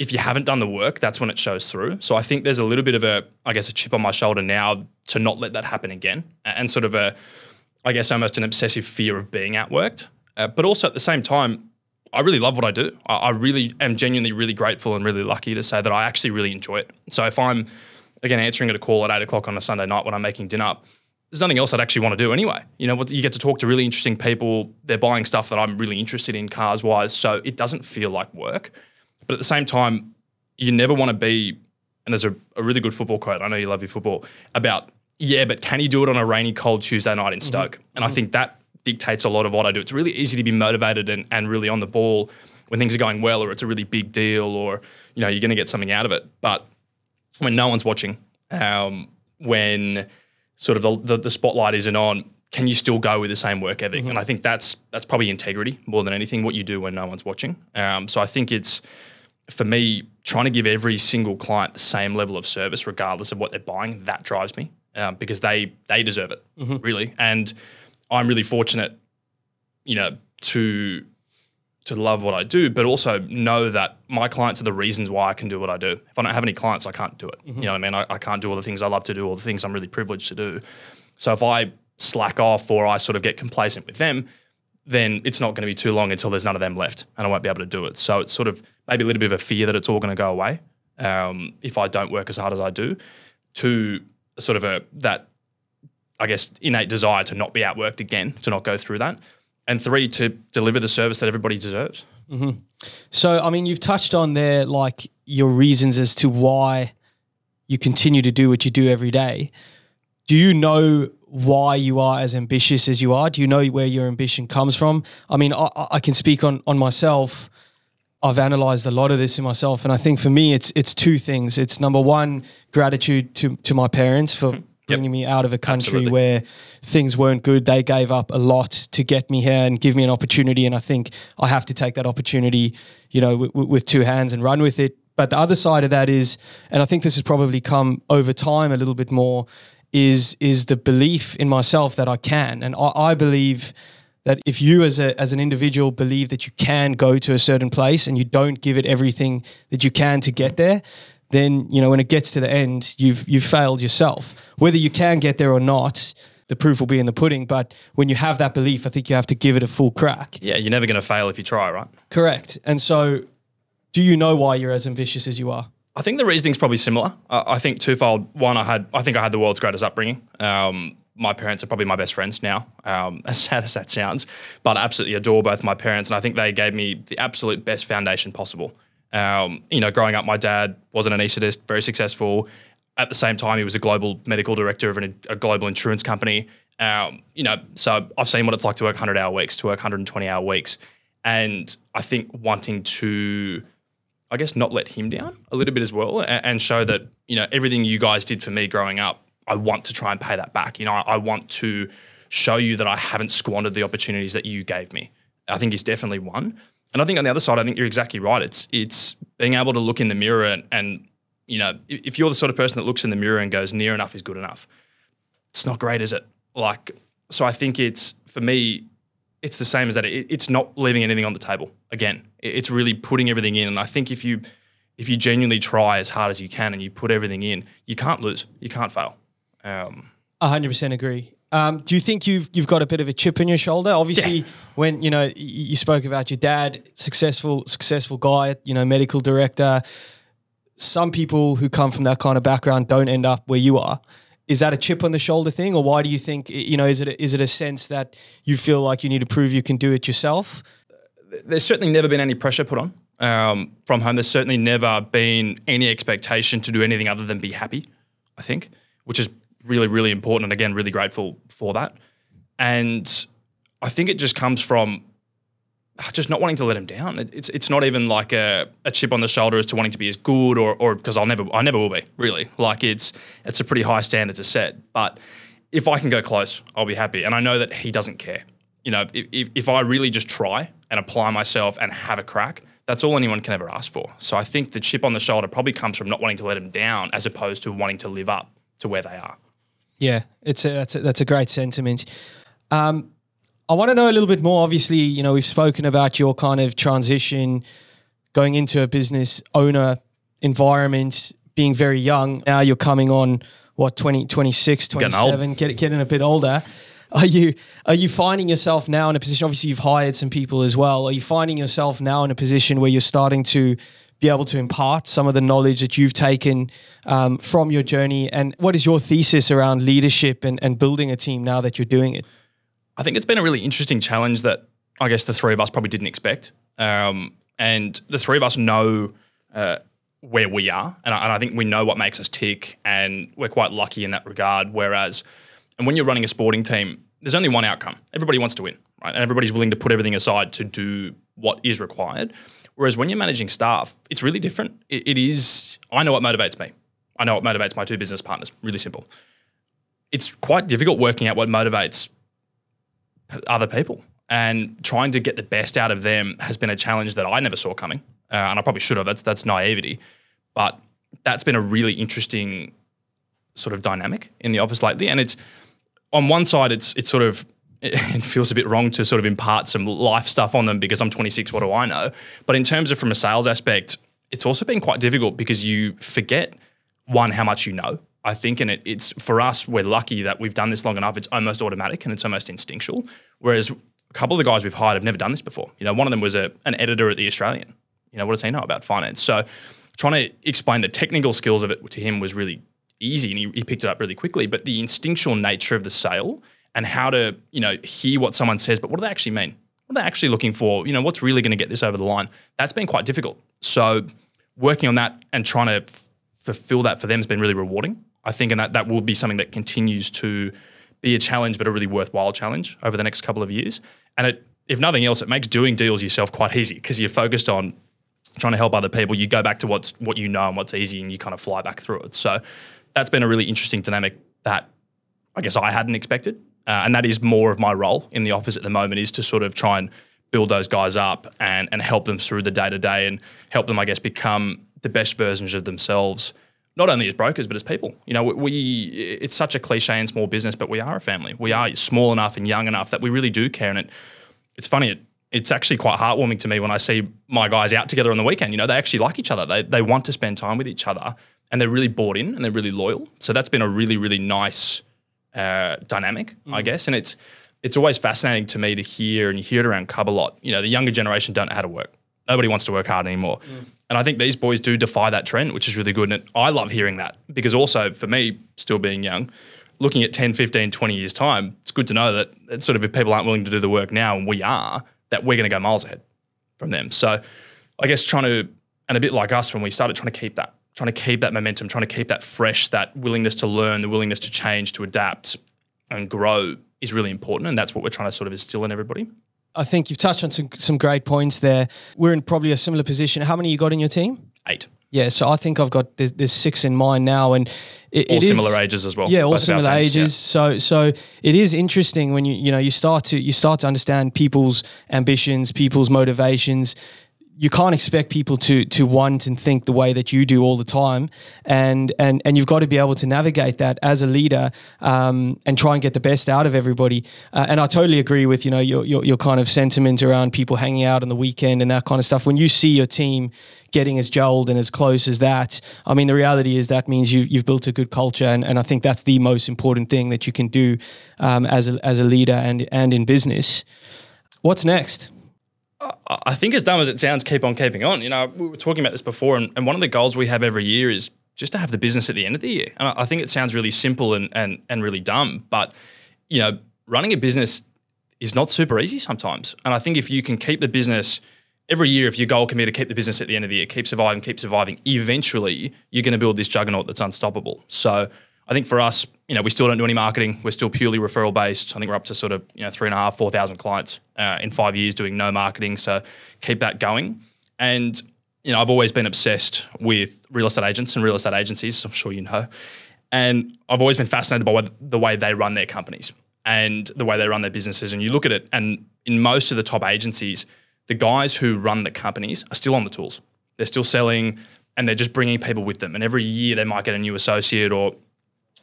if you haven't done the work, that's when it shows through. So I think there's a little bit of a, I guess, a chip on my shoulder now to not let that happen again, and sort of a, I guess, almost an obsessive fear of being outworked. Uh, but also at the same time, I really love what I do. I, I, really am genuinely really grateful and really lucky to say that I actually really enjoy it. So if I'm again answering at a call at eight o'clock on a Sunday night when I'm making dinner, there's nothing else I'd actually want to do anyway. You know, you get to talk to really interesting people. They're buying stuff that I'm really interested in cars wise, so it doesn't feel like work. But at the same time, you never want to be, and there's a, a really good football quote, I know you love your football, about, yeah, but can you do it on a rainy, cold Tuesday night in mm-hmm. Stoke? Mm-hmm. And I think that dictates a lot of what I do. It's really easy to be motivated and, and really on the ball when things are going well or it's a really big deal or, you know, you're going to get something out of it. But when no one's watching, um, when sort of the, the, the spotlight isn't on, can you still go with the same work ethic? Mm-hmm. And I think that's that's probably integrity more than anything. What you do when no one's watching. Um, so I think it's for me trying to give every single client the same level of service, regardless of what they're buying. That drives me um, because they they deserve it mm-hmm. really. And I'm really fortunate, you know, to to love what I do, but also know that my clients are the reasons why I can do what I do. If I don't have any clients, I can't do it. Mm-hmm. You know what I mean? I, I can't do all the things I love to do, all the things I'm really privileged to do. So if I slack off or I sort of get complacent with them, then it's not going to be too long until there's none of them left and I won't be able to do it. So it's sort of maybe a little bit of a fear that it's all going to go away um, if I don't work as hard as I do, to sort of a that I guess innate desire to not be outworked again, to not go through that, and three to deliver the service that everybody deserves. Mm-hmm. So I mean, you've touched on there like your reasons as to why you continue to do what you do every day. Do you know why you are as ambitious as you are? Do you know where your ambition comes from? I mean, I, I can speak on on myself. I've analyzed a lot of this in myself, and I think for me, it's it's two things. It's number one, gratitude to to my parents for hmm. bringing yep. me out of a country Absolutely. where things weren't good. They gave up a lot to get me here and give me an opportunity, and I think I have to take that opportunity, you know, w- w- with two hands and run with it. But the other side of that is, and I think this has probably come over time a little bit more, is is the belief in myself that I can, and I, I believe that if you as a as an individual believe that you can go to a certain place and you don't give it everything that you can to get there, then you know when it gets to the end, you've you've failed yourself. Whether you can get there or not, the proof will be in the pudding. But when you have that belief, I think you have to give it a full crack. Yeah, you're never going to fail if you try, right? Correct. And so, do you know why you're as ambitious as you are? I think the reasoning's probably similar. Uh, I think twofold. One, I had, I think I had the world's greatest upbringing. Um, my parents are probably my best friends now, um, as sad as that sounds, but I absolutely adore both my parents, and I think they gave me the absolute best foundation possible. Um, you know, growing up, my dad wasn't an anaesthetist, very successful. At the same time, he was a global medical director of an, a global insurance company. Um, you know, so I've seen what it's like to work 100 hour weeks, to work 120 hour weeks. And I think wanting to I guess, not let him down a little bit as well and, and, show that, you know, everything you guys did for me growing up, I want to try and pay that back. You know, I, I want to show you that I haven't squandered the opportunities that you gave me. I think is definitely one. And I think on the other side, I think you're exactly right. It's it's being able to look in the mirror and, and you know, if you're the sort of person that looks in the mirror and goes, near enough is good enough, it's not great, is it? Like, so I think it's for me, it's the same as that. It, it's not leaving anything on the table. Again, it, it's really putting everything in. And I think if you if you genuinely try as hard as you can and you put everything in, you can't lose. You can't fail. Um, hundred percent agree. Um, do you think you've you've got a bit of a chip on your shoulder? Obviously, yeah. when you know you spoke about your dad, successful successful guy, you know, medical director. Some people who come from that kind of background don't end up where you are is that a chip on the shoulder thing, or why do you think you know? Is it a, is it a sense that you feel like you need to prove you can do it yourself? There's certainly never been any pressure put on um, from home. There's certainly never been any expectation to do anything other than be happy. I think, which is really really important, and again, really grateful for that. And I think it just comes from just not wanting to let him down. it's it's not even like a, a chip on the shoulder as to wanting to be as good or or because I'll never I never will be really. Like it's it's a pretty high standard to set. But if I can go close, I'll be happy. And I know that he doesn't care. You know, if if, if I really just try and apply myself and have a crack, That's all anyone can ever ask for. So I think the chip on the shoulder probably comes from not wanting to let him down as opposed to wanting to live up to where they are. Yeah, it's a, that's a, that's a great sentiment. Um, I want to know a little bit more. Obviously, you know, we've spoken about your kind of transition going into a business owner environment, being very young. Now you're coming on what 20, 26, 27, get, getting a bit older. Are you are you finding yourself now in a position? Obviously, you've hired some people as well. Are you finding yourself now in a position where you're starting to be able to impart some of the knowledge that you've taken um, from your journey? And what is your thesis around leadership and, and building a team now that you're doing it? I think it's been a really interesting challenge that I guess the three of us probably didn't expect. Um, and the three of us know uh, where we are, and I, and I, think we know what makes us tick, and we're quite lucky in that regard. Whereas, and when you're running a sporting team, there's only one outcome. Everybody wants to win, right? And everybody's willing to put everything aside to do what is required. Whereas when you're managing staff, it's really different. it, it is. I know what motivates me. I know what motivates my two business partners. Really simple. It's quite difficult working out what motivates other people and trying to get the best out of them has been a challenge that I never saw coming, uh, and I probably should have. That's that's naivety, but that's been a really interesting sort of dynamic in the office lately. And it's on one side, it's it's sort of it feels a bit wrong to sort of impart some life stuff on them because I'm 26. What do I know? But in terms of from a sales aspect, it's also been quite difficult because you forget one how much you know. I think, and it, it's for us, we're lucky that we've done this long enough. It's almost automatic and it's almost instinctual. Whereas a couple of the guys we've hired have never done this before. You know, one of them was a, an editor at the Australian. You know, what does he know about finance? So trying to explain the technical skills of it to him was really easy and he, he picked it up really quickly. But the instinctual nature of the sale and how to, you know, hear what someone says, but what do they actually mean? What are they actually looking for? You know, what's really going to get this over the line? That's been quite difficult. So working on that and trying to f- fulfill that for them has been really rewarding. I think, and that that will be something that continues to be a challenge, but a really worthwhile challenge over the next couple of years. And it, if nothing else, it makes doing deals yourself quite easy because you're focused on trying to help other people. You go back to what's what you know and what's easy, and you kind of fly back through it. So that's been a really interesting dynamic that I guess I hadn't expected, uh, and that is more of my role in the office at the moment is to sort of try and build those guys up and and help them through the day to day and help them, I guess, become the best versions of themselves not only as brokers but as people. You know, we it's such a cliche in small business, but we are a family. We are small enough and young enough that we really do care. And it, it's funny. It, it's actually quite heartwarming to me when I see my guys out together on the weekend. You know, they actually like each other. They they want to spend time with each other, and they're really bought in and they're really loyal. So that's been a really really nice uh, dynamic, mm. I guess. And it's it's always fascinating to me to hear, and you hear it around Cub a lot. You know, the younger generation don't know how to work. Nobody wants to work hard anymore. Mm. And I think these boys do defy that trend, which is really good. And I love hearing that because also for me, still being young, looking at 10, 15, 20 years' time, it's good to know that it's sort of if people aren't willing to do the work now and we are, that we're going to go miles ahead from them. So I guess trying to, and a bit like us when we started trying to keep that, trying to keep that momentum, trying to keep that fresh, that willingness to learn, the willingness to change, to adapt and grow is really important. And that's what we're trying to sort of instill in everybody. I think you've touched on some some great points there. We're in probably a similar position. How many you got in your team? Eight. Yeah, so I think I've got there's, there's six in mine now, and it, all it similar is, ages as well. Yeah, all similar ages. Yeah. So so it is interesting when you you know you start to you start to understand people's ambitions, people's motivations, you can't expect people to to want and think the way that you do all the time, and and and you've got to be able to navigate that as a leader um, and try and get the best out of everybody. Uh, and I totally agree with you know your, your your kind of sentiment around people hanging out on the weekend and that kind of stuff. When you see your team getting as gelled and as close as that, I mean the reality is that means you you've built a good culture, and, and I think that's the most important thing that you can do um, as a as a leader and and in business. What's next? I think as dumb as it sounds, keep on keeping on. You know, we were talking about this before, and, and one of the goals we have every year is just to have the business at the end of the year. And I, I think it sounds really simple and, and and really dumb, but you know, running a business is not super easy sometimes. And I think if you can keep the business every year, if your goal can be to keep the business at the end of the year, keep surviving, keep surviving, eventually you're going to build this juggernaut that's unstoppable. So I think for us, you know, we still don't do any marketing. We're still purely referral based. I think we're up to sort of you know three and a half, four thousand clients uh, in five years doing no marketing. So keep that going. And you know, I've always been obsessed with real estate agents and real estate agencies. I'm sure you know. And I've always been fascinated by the way they run their companies and the way they run their businesses. And you look at it, and in most of the top agencies, the guys who run the companies are still on the tools. They're still selling and they're just bringing people with them. And every year they might get a new associate or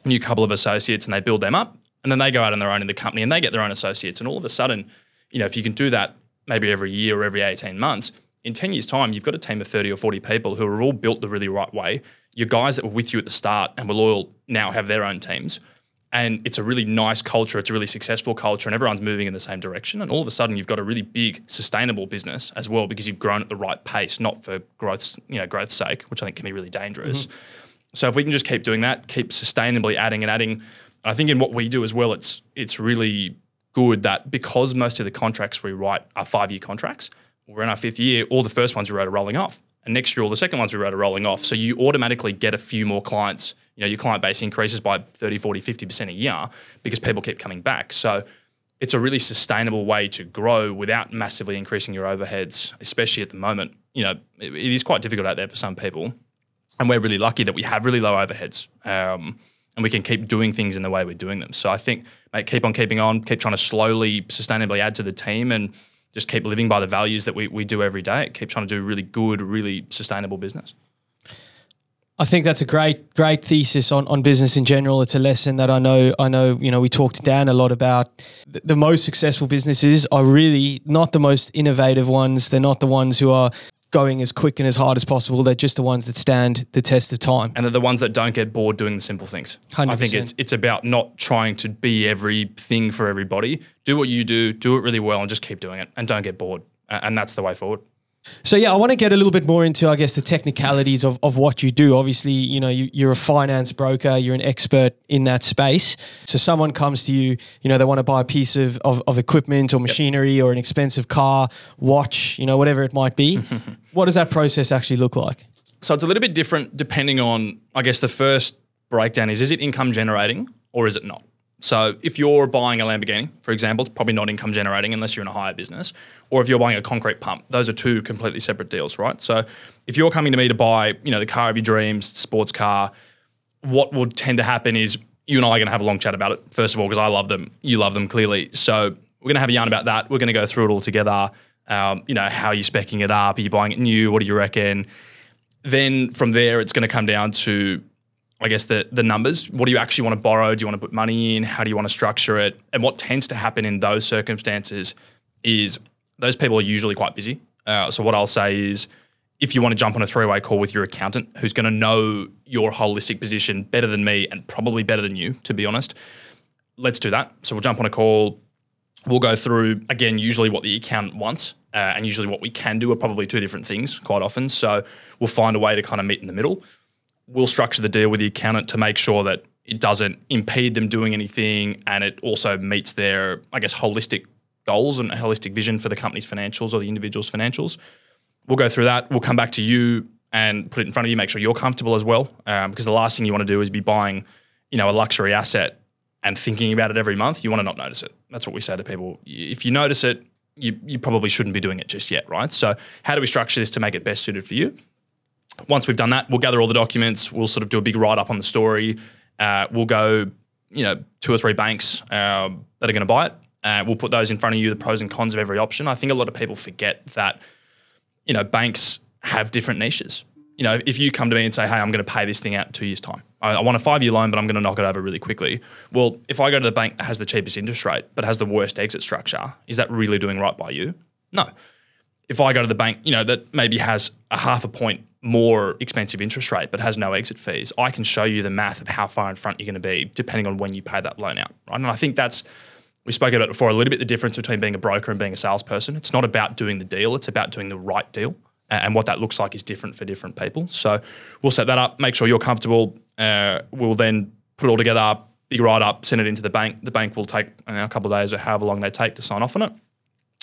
new couple of associates and they build them up. And then they go out on their own in the company and they get their own associates. And all of a sudden, you know, if you can do that maybe every year or every 18 months, in 10 years' time, you've got a team of 30 or 40 people who are all built the really right way. Your guys that were with you at the start and were loyal now have their own teams. And it's a really nice culture. It's a really successful culture, and everyone's moving in the same direction. And all of a sudden, you've got a really big, sustainable business as well because you've grown at the right pace, not for growth's you know growth's sake, which I think can be really dangerous. Mm-hmm. So if we can just keep doing that, keep sustainably adding and adding, I think in what we do as well, it's it's really good that because most of the contracts we write are five year contracts, we're in our fifth year, all the first ones we wrote are rolling off. And next year, all the second ones we wrote are rolling off. So you automatically get a few more clients. You know, your client base increases by 30, 40, 50% a year because people keep coming back. So it's a really sustainable way to grow without massively increasing your overheads, especially at the moment. You know, it, it is quite difficult out there for some people. And we're really lucky that we have really low overheads. Um, and we can keep doing things in the way we're doing them. So I think, mate, keep on keeping on, keep trying to slowly, sustainably add to the team and just keep living by the values that we, we do every day. Keep trying to do really good, really sustainable business. I think that's a great, great thesis on, on business in general. It's a lesson that I know, I know, you know, we talked to Dan a lot about. The, the most successful businesses are really not the most innovative ones. They're not the ones who are going as quick and as hard as possible. They're just the ones that stand the test of time. And they're the ones that don't get bored doing the simple things. 100%. I think it's it's about not trying to be everything for everybody. Do what you do, do it really well, and just keep doing it, and don't get bored. And that's the way forward. So yeah, I want to get a little bit more into, I guess, the technicalities of, of what you do. Obviously, you know, you, are a finance broker, you're an expert in that space. So someone comes to you, you know, they want to buy a piece of, of, of equipment or machinery yep. or an expensive car, watch, you know, whatever it might be. what does that process actually look like? So it's a little bit different depending on, I guess, the first breakdown is is it income generating or is it not? So if you're buying a Lamborghini, for example, it's probably not income generating unless you're in a hire business. Or if you're buying a concrete pump, those are two completely separate deals, right? So if you're coming to me to buy, you know, the car of your dreams, sports car, what would tend to happen is you and I are going to have a long chat about it. First of all, because I love them, you love them clearly. So we're going to have a yarn about that. We're going to go through it all together. Um, you know, how are you specking it up? Are you buying it new? What do you reckon? Then from there, it's going to come down to I guess the the numbers. What do you actually want to borrow? Do you want to put money in? How do you want to structure it? And what tends to happen in those circumstances is those people are usually quite busy. Uh, so what I'll say is, if you want to jump on a three way call with your accountant, who's going to know your holistic position better than me and probably better than you, to be honest, let's do that. So we'll jump on a call. We'll go through again, usually what the accountant wants, uh, and usually what we can do are probably two different things quite often. So we'll find a way to kind of meet in the middle we'll structure the deal with the accountant to make sure that it doesn't impede them doing anything and it also meets their, I guess, holistic goals and a holistic vision for the company's financials or the individual's financials. We'll go through that. We'll come back to you and put it in front of you, make sure you're comfortable as well. Um, because the last thing you want to do is be buying, you know, a luxury asset and thinking about it every month. You want to not notice it. That's what we say to people. If you notice it, you, you probably shouldn't be doing it just yet, right? So, how do we structure this to make it best suited for you? once we've done that, we'll gather all the documents. We'll sort of do a big write up on the story. Uh, we'll go, you know, two or three banks uh, that are going to buy it. Uh, we'll put those in front of you, the pros and cons of every option. I think a lot of people forget that, you know, banks have different niches. You know, if you come to me and say, hey, I'm going to pay this thing out in two years' time, I, I want a five year loan, but I'm going to knock it over really quickly. Well, if I go to the bank that has the cheapest interest rate, but has the worst exit structure, is that really doing right by you? No. If I go to the bank, you know, that maybe has a half a point more expensive interest rate but has no exit fees, I can show you the math of how far in front you're going to be depending on when you pay that loan out. Right? And I think that's we spoke about it before a little bit the difference between being a broker and being a salesperson. It's not about doing the deal, it's about doing the right deal. And what that looks like is different for different people. So we'll set that up, make sure you're comfortable. Uh, we'll then put it all together, big write up, send it into the bank. The bank will take know, a couple of days or however long they take to sign off on it.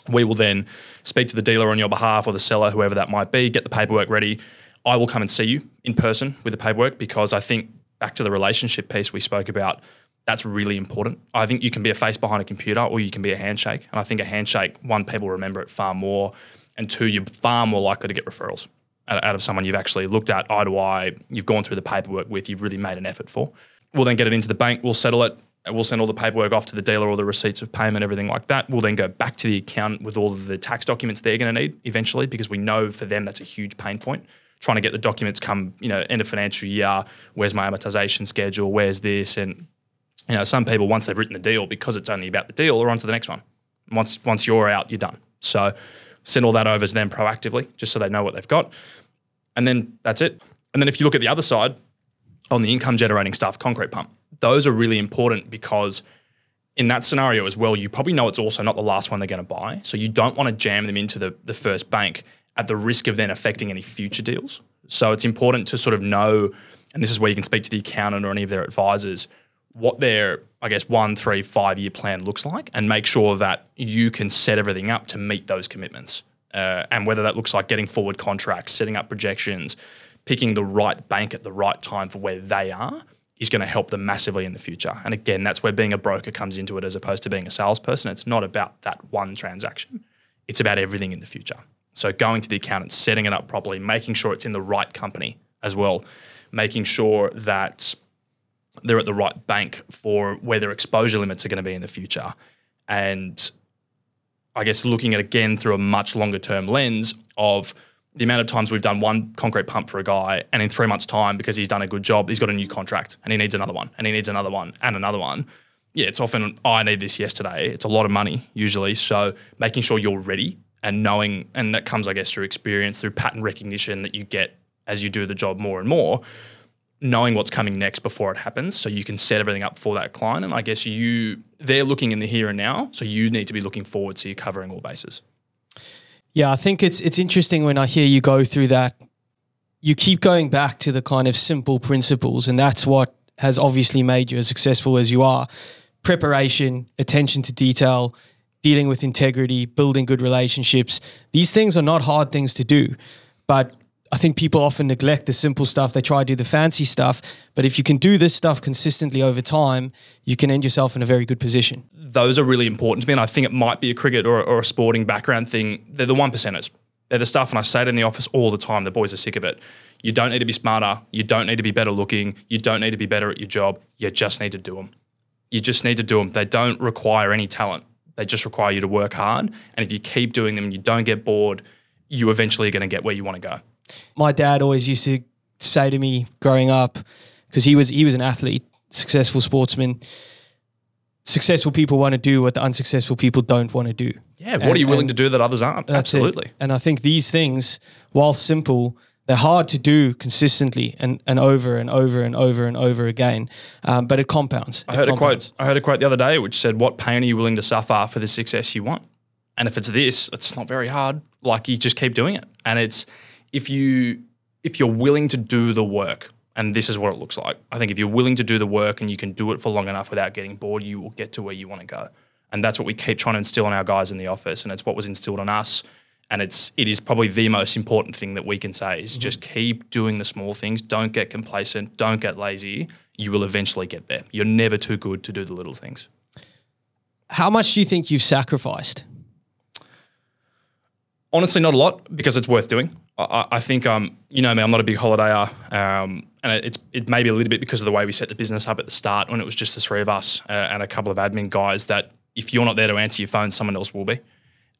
We will then speak to the dealer on your behalf or the seller, whoever that might be, get the paperwork ready I will come and see you in person with the paperwork because I think back to the relationship piece we spoke about, that's really important. I think you can be a face behind a computer or you can be a handshake. And I think a handshake, one, people remember it far more, and two, you're far more likely to get referrals out, of someone you've actually looked at eye to eye, you've gone through the paperwork with, you've really made an effort for. We'll then get it into the bank, we'll settle it. We'll send all the paperwork off to the dealer, all the receipts of payment, everything like that. We'll then go back to the account with all of the tax documents they're going to need eventually, because we know for them that's a huge pain point. Trying to get the documents come, you know, end of financial year. Where's my amortization schedule? Where's this? And you know, some people once they've written the deal, because it's only about the deal, they're on to the next one. Once once you're out, you're done. So send all that over to them proactively, just so they know what they've got, and then that's it. And then if you look at the other side, on the income generating stuff, concrete pump, those are really important because in that scenario as well, you probably know it's also not the last one they're going to buy. So you don't want to jam them into the, the first bank at the risk of then affecting any future deals. So it's important to sort of know, and this is where you can speak to the accountant or any of their advisors, what their, I guess, one, three, five year plan looks like and make sure that you can set everything up to meet those commitments. Uh, and whether that looks like getting forward contracts, setting up projections, picking the right bank at the right time for where they are is going to help them massively in the future. And again, that's where being a broker comes into it as opposed to being a salesperson. It's not about that one transaction, it's about everything in the future. So going to the accountant, setting it up properly, making sure it's in the right company as well, making sure that they're at the right bank for where their exposure limits are going to be in the future. And I guess looking at again through a much longer term lens of the amount of times we've done one concrete pump for a guy, and in three months' time, because he's done a good job, he's got a new contract and he needs another one, and he needs another one, and another one. Yeah, it's often, oh, I need this yesterday. It's a lot of money usually. So making sure you're ready and knowing, and that comes, I guess, through experience, through pattern recognition that you get as you do the job more and more, knowing what's coming next before it happens so you can set everything up for that client. And I guess you, they're looking in the here and now. So you need to be looking forward so you're covering all bases. Yeah, I think it's it's interesting when I hear you go through that. You keep going back to the kind of simple principles, and that's what has obviously made you as successful as you are. Preparation, attention to detail, dealing with integrity, building good relationships. These things are not hard things to do, but I think people often neglect the simple stuff. They try to do the fancy stuff. But if you can do this stuff consistently over time, you can end yourself in a very good position. Those are really important to me. And I think it might be a cricket or, or a sporting background thing. They're the one percenters. They're the stuff, and I say it in the office all the time. The boys are sick of it. You don't need to be smarter. You don't need to be better looking. You don't need to be better at your job. You just need to do them. You just need to do them. They don't require any talent. They just require you to work hard. And if you keep doing them and you don't get bored, you eventually are going to get where you want to go. My dad always used to say to me growing up, because he was he was an athlete, successful sportsman. Successful people want to do what the unsuccessful people don't want to do. Yeah, what are you willing to do that others aren't? Absolutely. It. And I think these things, while simple, they're hard to do consistently and, and over and over and over and over again. Um, but it compounds. I it heard compounds. a quote. I heard a quote the other day which said, "What pain are you willing to suffer for the success you want?" And if it's this, it's not very hard. Like you just keep doing it, and it's if you if you're willing to do the work, and this is what it looks like. I think if you're willing to do the work and you can do it for long enough without getting bored, you will get to where you want to go. And that's what we keep trying to instill in our guys in the office, and it's what was instilled on us. And it's it is probably the most important thing that we can say is mm-hmm. just keep doing the small things. Don't get complacent. Don't get lazy. You will eventually get there. You're never too good to do the little things. How much do you think you've sacrificed? Honestly, not a lot because it's worth doing. I, I think um, you know me, I'm not a big holidayer, um, and it's it may be a little bit because of the way we set the business up at the start when it was just the three of us uh, and a couple of admin guys. That if you're not there to answer your phone, someone else will be.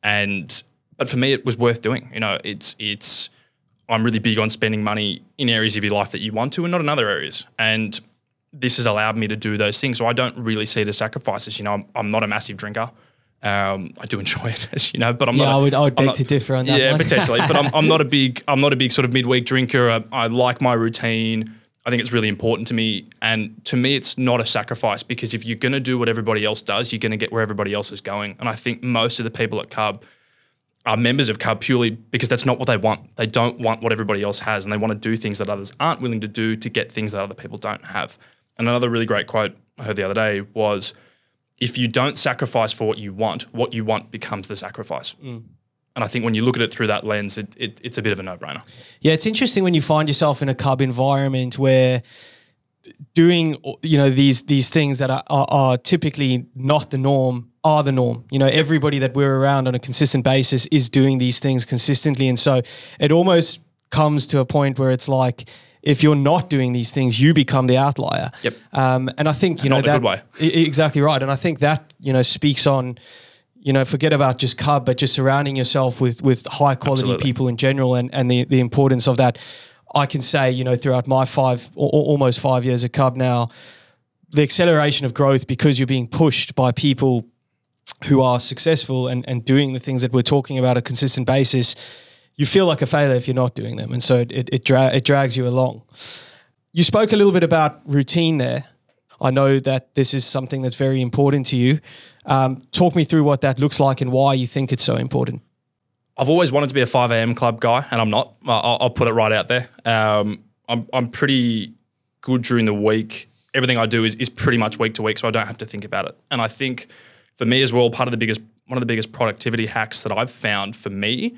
And but for me, it was worth doing. You know, it's it's I'm really big on spending money in areas of your life that you want to, and not in other areas. And this has allowed me to do those things. So I don't really see the sacrifices. You know, I'm, I'm not a massive drinker. Um, I do enjoy it, as you know, but I'm yeah, not. I would, I would beg not, to differ on that. Yeah, one. potentially, but I'm, I'm not a big, I'm not a big sort of midweek drinker. I, I like my routine. I think it's really important to me, and to me, it's not a sacrifice because if you're going to do what everybody else does, you're going to get where everybody else is going. And I think most of the people at Cub are members of Cub purely because that's not what they want. They don't want what everybody else has, and they want to do things that others aren't willing to do to get things that other people don't have. And another really great quote I heard the other day was if you don't sacrifice for what you want, what you want becomes the sacrifice. Mm. And I think when you look at it through that lens, it, it, it's a bit of a no brainer. Yeah, it's interesting when you find yourself in a cub environment where doing you know these these things that are, are, are, typically not the norm are the norm you know everybody that we're around on a consistent basis is doing these things consistently and so it almost comes to a point where it's like if you're not doing these things, you become the outlier. Yep. Um, and I think you know that good way. Exactly right. And I think that you know speaks on, you know, forget about just Cub, but just surrounding yourself with with high quality Absolutely. people in general, and and the the importance of that. I can say, you know, throughout my five, al- almost five years at Cub now, the acceleration of growth because you're being pushed by people who are successful and, and doing the things that we're talking about a consistent basis, you feel like a failure if you're not doing them. And so it, it, dra- it drags you along. You spoke a little bit about routine there. I know that this is something that's very important to you. Um, talk me through what that looks like and why you think it's so important. I've always wanted to be a 5 a.m. club guy, and I'm not. I'll, I'll put it right out there. Um, I'm, I'm pretty good during the week. Everything I do is, is pretty much week to week, so I don't have to think about it. And I think for me as well, part of the biggest, one of the biggest productivity hacks that I've found for me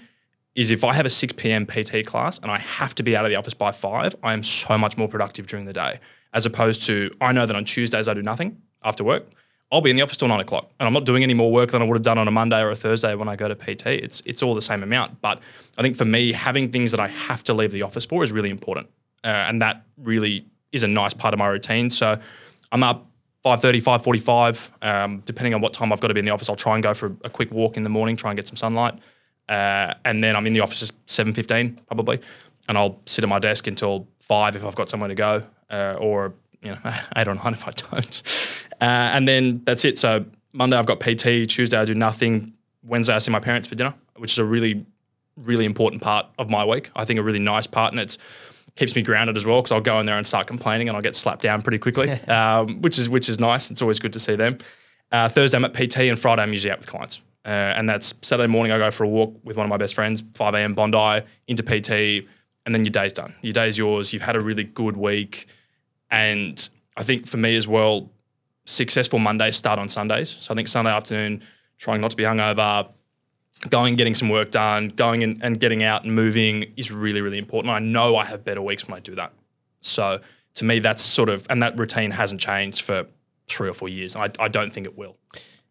is if I have a 6 p.m. PT class and I have to be out of the office by five, I am so much more productive during the day. As opposed to, I know that on Tuesdays I do nothing after work. I'll be in the office till nine o'clock, and I'm not doing any more work than I would have done on a Monday or a Thursday when I go to PT. It's it's all the same amount, but I think for me, having things that I have to leave the office for is really important, uh, and that really is a nice part of my routine. So I'm up 5.30, 5.45, um, depending on what time I've got to be in the office. I'll try and go for a quick walk in the morning, try and get some sunlight, uh, and then I'm in the office at 7.15 probably, and I'll sit at my desk until five if I've got somewhere to go, uh, or you know eight or nine if I don't, uh, and then that's it. So Monday I've got PT, Tuesday I do nothing, Wednesday I see my parents for dinner, which is a really really important part of my week. I think a really nice part, and it's keeps me grounded as well because I'll go in there and start complaining, and I'll get slapped down pretty quickly, um, which is which is nice. It's always good to see them. Uh, Thursday I'm at PT, and Friday I'm usually out with clients. Uh, and that's Saturday morning. I go for a walk with one of my best friends, 5 a.m. Bondi into PT, and then your day's done. Your day's yours. You've had a really good week, and I think for me as well, successful Mondays start on Sundays. So I think Sunday afternoon, trying not to be hungover, going and getting some work done, going and, and getting out and moving is really, really important. I know I have better weeks when I do that. So to me, that's sort of, and that routine hasn't changed for three or four years. I, I don't think it will.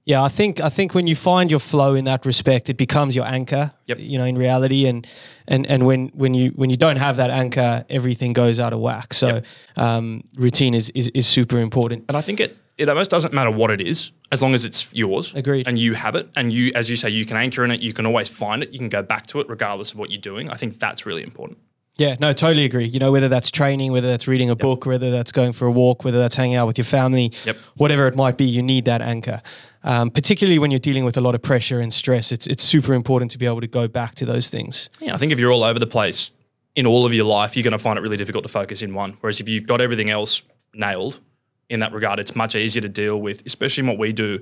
Yeah, I think I think when you find your flow in that respect, it becomes your anchor. Yep. You know, in reality, and and and when when you when you don't have that anchor, everything goes out of whack. So um, routine is, is is super important. And I think it, it almost doesn't matter what it is, as long as it's yours. Agreed. And you have it. And you, as you say, you can anchor in it. You can always find it. You can go back to it regardless of what you're doing. I think that's really important. Yeah, no, totally agree. You know, whether that's training, whether that's reading a book, whether that's going for a walk, whether that's hanging out with your family, Yep. whatever it might be, you need that anchor. Um, particularly when you're dealing with a lot of pressure and stress, it's it's super important to be able to go back to those things. Yeah, I think if you're all over the place in all of your life, you're going to find it really difficult to focus in one. Whereas if you've got everything else nailed in that regard, it's much easier to deal with, especially in what we do.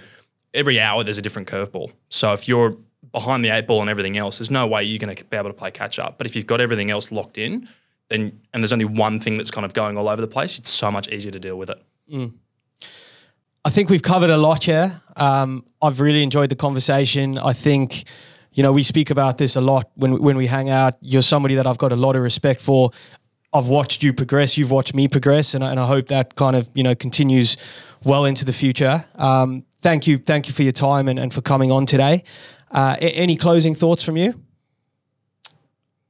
Every hour, there's a different curveball. So if you're behind the eight ball and everything else, there's no way you're going to be able to play catch up. But if you've got everything else locked in, then and there's only one thing that's kind of going all over the place, it's so much easier to deal with it. I think we've covered a lot here. Um, I've really enjoyed the conversation. I think, you know, we speak about this a lot when when we hang out. You're somebody that I've got a lot of respect for. I've watched you progress. You've watched me progress, and I, and I hope that kind of you know continues well into the future. Um, thank you, thank you for your time and, and for coming on today. Uh, a- any closing thoughts from you?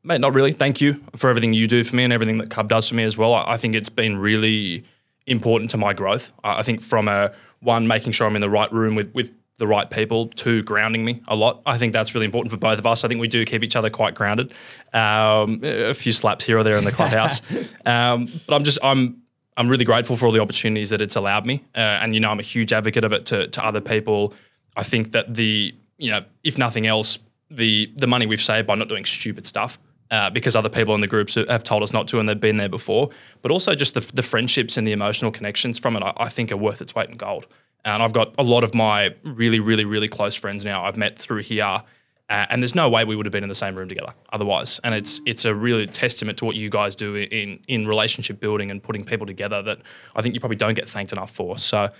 Mate, not really. Thank you for everything you do for me and everything that Cub does for me as well. I, I think it's been really important to my growth. I, think from a one, making sure I'm in the right room with with the right people, two, grounding me a lot. I think that's really important for both of us. I think we do keep each other quite grounded. Um, a few slaps here or there in the clubhouse, um, but I'm just I'm I'm really grateful for all the opportunities that it's allowed me, uh, and you know I'm a huge advocate of it to to other people. I think that the you know if nothing else, the the money we've saved by not doing stupid stuff uh, because other people in the groups have told us not to and they've been there before. But also just the, the friendships and the emotional connections from it, I, I think are worth its weight in gold. And I've got a lot of my really, really, really close friends now I've met through here. Uh, and there's no way we would have been in the same room together otherwise. And it's it's a really testament to what you guys do in in relationship building and putting people together that I think you probably don't get thanked enough for. So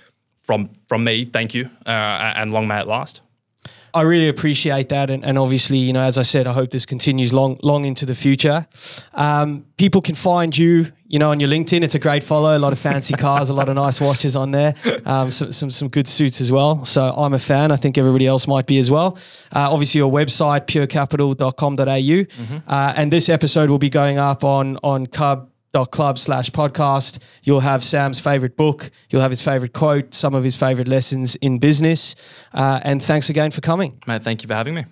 from from me, thank you, uh, and long may it last. I really appreciate that, and, and obviously, you know, as I said, I hope this continues long, long into the future. Um, people can find you, you know, on your LinkedIn. It's a great follow. A lot of fancy cars, a lot of nice watches on there, um, some, some some good suits as well. So I'm a fan. I think everybody else might be as well. Uh, obviously, your website purecapital.com.au, uh, and this episode will be going up on on Cub club slash podcast. You'll have Sam's favorite book. You'll have his favorite quote, some of his favorite lessons in business. Uh, and thanks again for coming. Mate, thank you for having me.